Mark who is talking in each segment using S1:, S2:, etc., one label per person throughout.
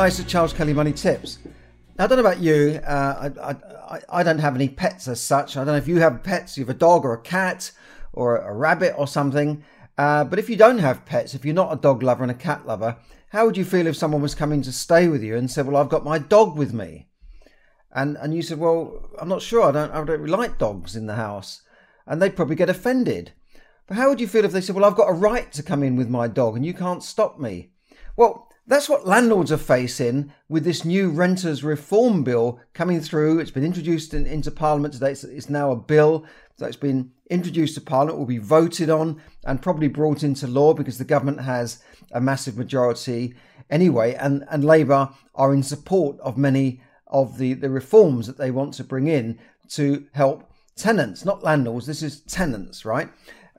S1: Hi, is Charles Kelly Money Tips. Now, I don't know about you. Uh, I, I, I don't have any pets as such. I don't know if you have pets. You have a dog or a cat or a rabbit or something. Uh, but if you don't have pets, if you're not a dog lover and a cat lover, how would you feel if someone was coming to stay with you and said, "Well, I've got my dog with me," and and you said, "Well, I'm not sure. I don't. I don't like dogs in the house," and they'd probably get offended. But how would you feel if they said, "Well, I've got a right to come in with my dog, and you can't stop me"? Well, that's what landlords are facing with this new renters reform bill coming through. It's been introduced in, into Parliament today. It's, it's, now a bill that's been introduced to Parliament, will be voted on and probably brought into law because the government has a massive majority anyway. And, and Labour are in support of many of the, the reforms that they want to bring in to help tenants, not landlords. This is tenants, right?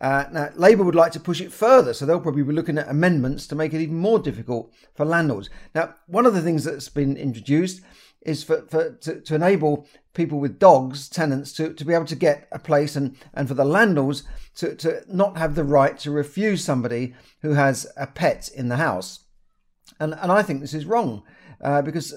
S1: Uh, now, Labour would like to push it further, so they'll probably be looking at amendments to make it even more difficult for landlords. Now, one of the things that's been introduced is for, for to, to enable people with dogs, tenants, to, to be able to get a place and, and for the landlords to, to not have the right to refuse somebody who has a pet in the house. And, and I think this is wrong uh, because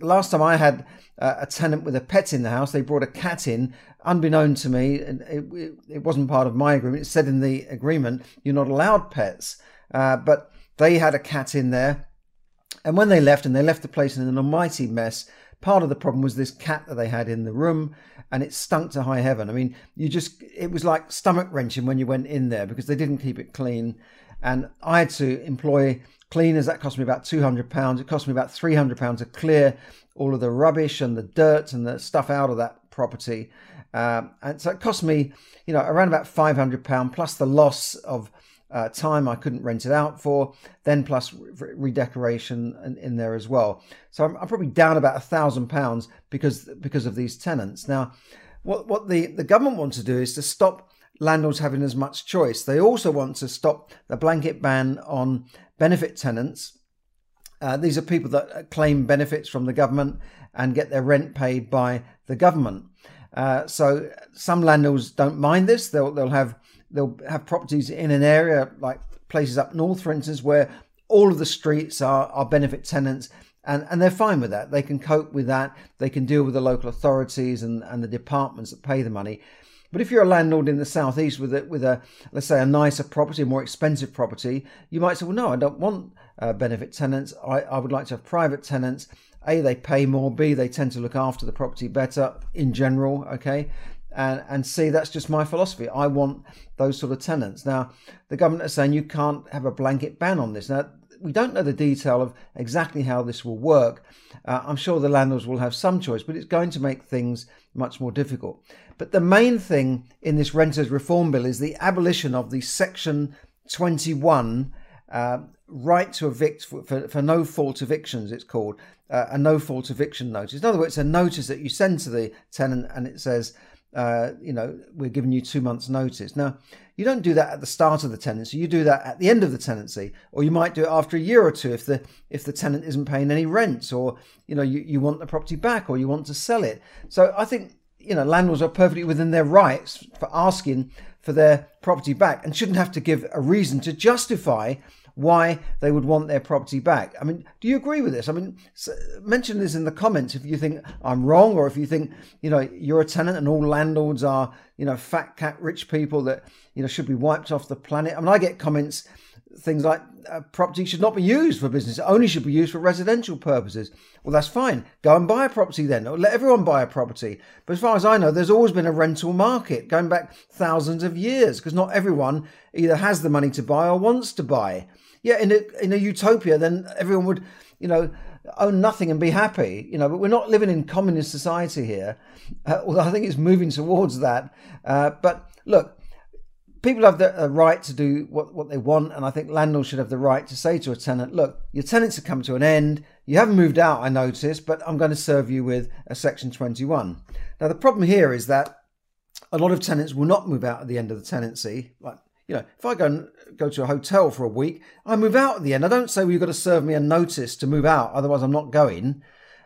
S1: last time I had uh, a tenant with a pet in the house, they brought a cat in, unbeknown to me. It, it, it, wasn't part of my agreement. It said in the agreement you're not allowed pets, uh, but they had a cat in there. And when they left, and they left the place in an almighty mess, part of the problem was this cat that they had in the room, and it stunk to high heaven. I mean, you just, it was like stomach wrenching when you went in there because they didn't keep it clean. And I had to employ cleaners. That cost me about £200. It cost me about £300 to clear all of the rubbish and the dirt and the stuff out of that property. Um, and so it cost me, you know, around about £500 plus the loss of uh, time I couldn't rent it out for, then plus re- redecoration in, in, there as well. So I'm, I'm probably down about a thousand pounds because because of these tenants. Now, what what the, the government wants to do is to stop landlords having as much choice. They also want to stop the blanket ban on benefit tenants. Uh, these are people that claim benefits from the government and get their rent paid by the government. Uh, so some landlords don't mind this. They'll they'll have they'll have properties in an area like places up north, for instance, where all of the streets are, are benefit tenants and, and they're fine with that. They can cope with that. They can deal with the local authorities and, and the departments that pay the money. But if you're a landlord in the southeast with a, with a let's say a nicer property, a more expensive property, you might say, well, no, I don't want uh, benefit tenants. I, I would like to have private tenants. A, they pay more. B, they tend to look after the property better in general. Okay. And, and C, that's just my philosophy. I want those sort of tenants. Now, the government is saying you can't have a blanket ban on this. Now, we don't know the detail of exactly how this will work. Uh, I'm sure the landlords will have some choice, but it's going to make things much more difficult. But the main thing in this renters reform bill is the abolition of the Section 21 uh, right to evict for, for, for, no fault evictions, it's called uh, a no fault eviction notice. In other words, a notice that you send to the tenant and it says, uh, you know, we're giving you two months' notice. Now, you don't do that at the start of the tenancy. You do that at the end of the tenancy, or you might do it after a year or two if the if the tenant isn't paying any rent, or you know, you, you want the property back, or you want to sell it. So I think you know landlords are perfectly within their rights for asking for their property back and shouldn't have to give a reason to justify why they would want their property back. I mean, do you agree with this? I mean, mention this in the comments if you think I'm wrong or if you think, you know, you're a tenant and all landlords are, you know, fat cat rich people that, you know, should be wiped off the planet. I mean, I get comments things like uh, property should not be used for business, it only should be used for residential purposes. Well, that's fine. Go and buy a property then, or let everyone buy a property. But as far as I know, there's always been a rental market going back thousands of years because not everyone either has the money to buy or wants to buy yeah, in a in a utopia, then everyone would, you know, own nothing and be happy. You know, but we're not living in communist society here. Uh, although I think it's moving towards that. Uh, but look, people have the uh, right to do what, what they want, and I think landlords should have the right to say to a tenant, look, your tenants have come to an end. You haven't moved out, I notice, but I'm going to serve you with a Section 21. Now, the problem here is that a lot of tenants will not move out at the end of the tenancy. Like, you know, if I go and go to a hotel for a week, I move out at the end. I don't say, well, you've got to serve me a notice to move out, otherwise I'm not going.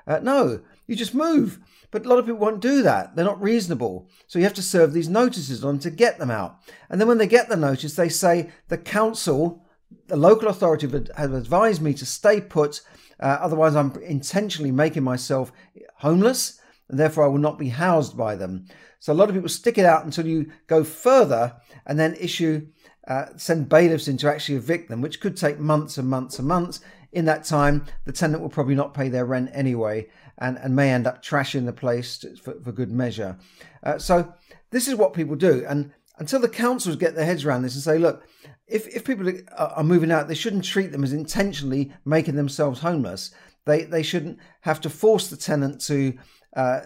S1: Uh, no, you just move. But a lot of people won't do that. They're not reasonable. So you have to serve these notices on to get them out. And then when they get the notice, they say the council, the local authority have advised me to stay put. Uh, otherwise, I'm intentionally making myself homeless, and therefore I will not be housed by them. So a lot of people stick it out until you go further and then issue, uh, send bailiffs in to actually evict them, which could take months and months and months. In that time, the tenant will probably not pay their rent anyway and, and may end up trashing the place for, for good measure. Uh, so this is what people do. And until the councils get their heads around this and say, look, if, if people are moving out, they shouldn't treat them as intentionally making themselves homeless. They, they shouldn't have to force the tenant to uh,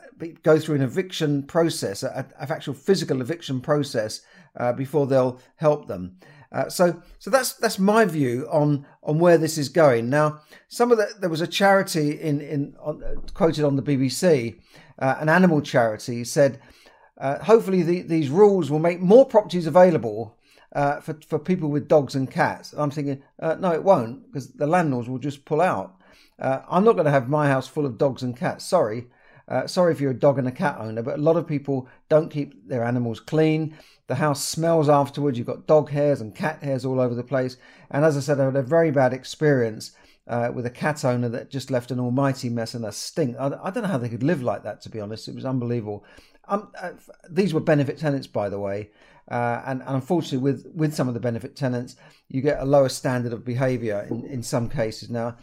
S1: go through an eviction process, an actual physical eviction process, uh, before they'll help them. Uh, so, so that's that's my view on on where this is going. Now, some of the there was a charity in in on, uh, quoted on the BBC, uh, an animal charity said, uh, hopefully the, these rules will make more properties available uh, for for people with dogs and cats. I'm thinking, uh, no, it won't because the landlords will just pull out. I'm not going to have my house full of dogs and cats. Sorry. Uh, sorry if you're a dog and a cat owner, but a lot of people don't keep their animals clean. The house smells afterwards. You've got dog hairs and cat hairs all over the place. And as I said, I had a very bad experience uh, with a cat owner that just left an almighty mess and a stink. I, I, don't know how they could live like that, to be honest. It was unbelievable. Um, uh, these were benefit tenants, by the way. Uh, and, and, unfortunately, with, with some of the benefit tenants, you get a lower standard of behaviour in, in some cases. Now,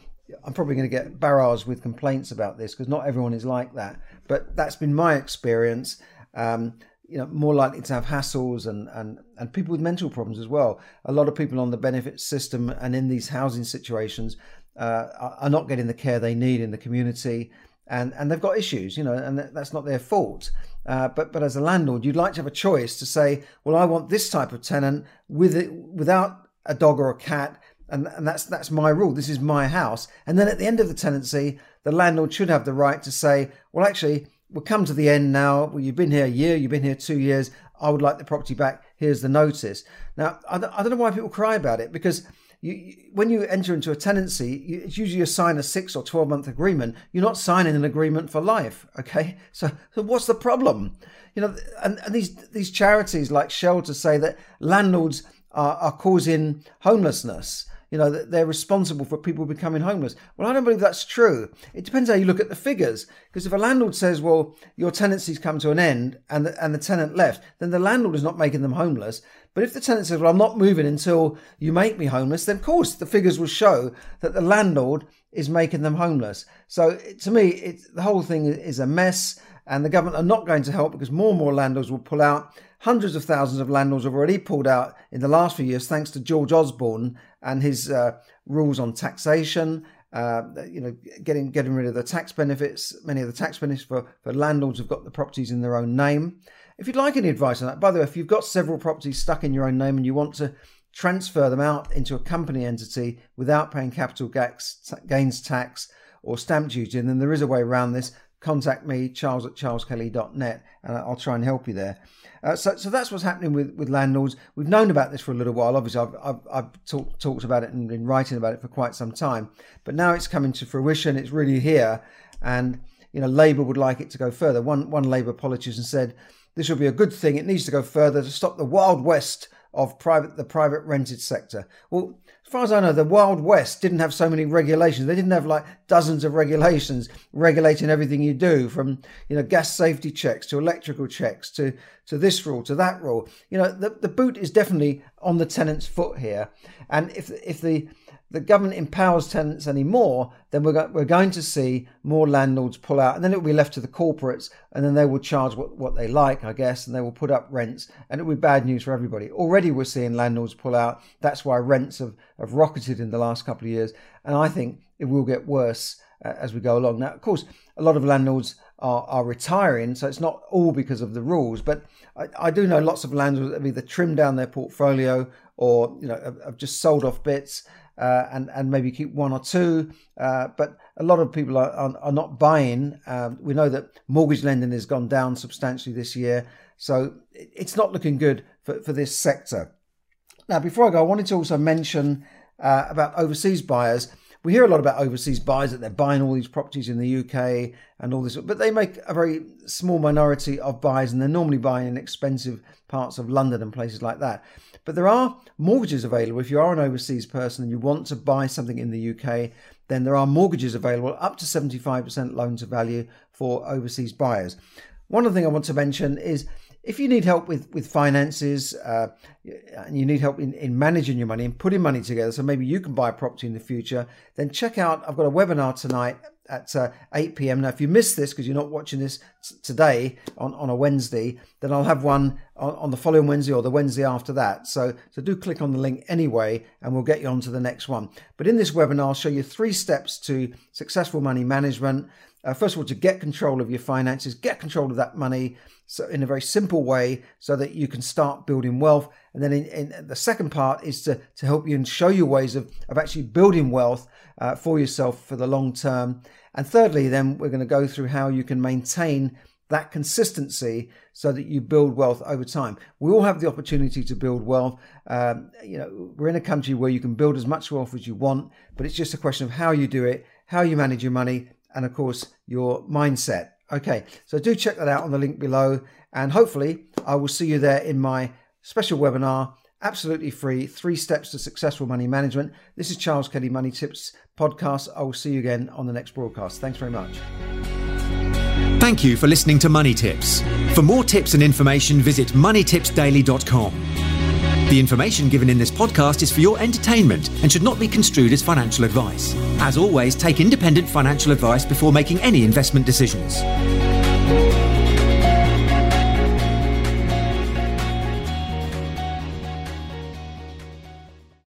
S1: I'm probably going to get barrage with complaints about this because not everyone is like that. But that's been my experience. Um, you know, more likely to have hassles and, and, and people with mental problems as well. A lot of people on the benefit system and in these housing situations uh, are not getting the care they need in the community, and, and they've got issues, you know, and that's not their fault. Uh, but but as a landlord, you'd like to have a choice to say, well, I want this type of tenant with it, without a dog or a cat and, and that's that's my rule. This is my house. And then at the end of the tenancy, the landlord should have the right to say, well, actually, we'll come to the end now. Well, you've been here a year, you've been here two years. I would like the property back. Here's the notice. Now, I don't, I don't know why people cry about it because you, when you enter into a tenancy, you, it's usually you sign a six or 12 month agreement. You're not signing an agreement for life. Okay. So, so what's the problem? You know, and, and these, these charities like Shelter say that landlords are, are causing homelessness you know, that they're responsible for people becoming homeless. Well, I don't believe that's true. It depends how you look at the figures. Because if a landlord says, well, your tenancy's come to an end and the, and the tenant left, then the landlord is not making them homeless. But if the tenant says, well, I'm not moving until you make me homeless, then of course the figures will show that the landlord is making them homeless. So to me, it, the whole thing is a mess and the government are not going to help because more and more landlords will pull out. Hundreds of thousands of landlords have already pulled out in the last few years, thanks to George Osborne and his uh, rules on taxation. Uh, you know, getting getting rid of the tax benefits. Many of the tax benefits for, for landlords have got the properties in their own name. If you'd like any advice on that, by the way, if you've got several properties stuck in your own name and you want to transfer them out into a company entity without paying capital gains tax or stamp duty, and then there is a way around this contact me, charles at charleskelly.net, and I'll try and help you there. Uh, so, so that's what's happening with, with landlords. We've known about this for a little while. Obviously, I've, I've, I've talk, talked about it and been writing about it for quite some time. But now it's coming to fruition. It's really here. And, you know, Labour would like it to go further. One, one Labour politician said, this will be a good thing. It needs to go further to stop the Wild West of private the private rented sector. Well, as far as I know, the Wild West didn't have so many regulations. They didn't have like dozens of regulations regulating everything you do, from you know gas safety checks to electrical checks to to this rule to that rule. You know, the, the boot is definitely on the tenant's foot here, and if if the the government empowers tenants anymore, then we're, go- we're going to see more landlords pull out, and then it will be left to the corporates, and then they will charge what, what they like, I guess, and they will put up rents, and it will be bad news for everybody. Already we're seeing landlords pull out. That's why rents have, have rocketed in the last couple of years, and I think it will get worse uh, as we go along. Now, of course, a lot of landlords are, are retiring. So it's not all because of the rules, but I, I do know lots of landlords have either trimmed down their portfolio or you know have, have just sold off bits. Uh, and and maybe keep one or two. Uh, but a lot of people are, are, are not buying. Um, we know that mortgage lending has gone down substantially this year, so it's not looking good for, for this sector. Now, before I go, I wanted to also mention uh, about overseas buyers. We hear a lot about overseas buyers that they're buying all these properties in the UK and all this, but they make a very small minority of buyers and they're normally buying in expensive parts of London and places like that. But there are mortgages available. If you are an overseas person and you want to buy something in the UK, then there are mortgages available up to 75% loan to value for overseas buyers. One other thing I want to mention is if you need help with with finances uh, and you need help in, in managing your money and putting money together so maybe you can buy a property in the future then check out i've got a webinar tonight at uh, 8 p.m now if you missed this because you're not watching this t- today on, on a wednesday then i'll have one on, on, the following wednesday or the wednesday after that. So so do click on the link anyway and we'll get you on to the next one. But in this webinar i'll show you three steps to successful money management. Uh, first of all, to get control of your finances, get control of that money so in a very simple way so that you can start building wealth. And then in, in the second part is to, to help you and show you ways of, of actually building wealth uh, for yourself for the long term. And thirdly, then we're going to go through how you can maintain that consistency so that you build wealth over time. We all have the opportunity to build wealth. Um, you know, we're in a country where you can build as much wealth as you want, but it's just a question of how you do it, how you manage your money, and of course, your mindset. Okay, so do check that out on the link below, and hopefully, I will see you there in my special webinar. Absolutely free, three steps to successful money management. This is Charles Kelly Money Tips podcast. I will see you again on the next broadcast. Thanks very much.
S2: Thank you for listening to Money Tips. For more tips and information, visit moneytipsdaily.com. The information given in this podcast is for your entertainment and should not be construed as financial advice. As always, take independent financial advice before making any investment decisions.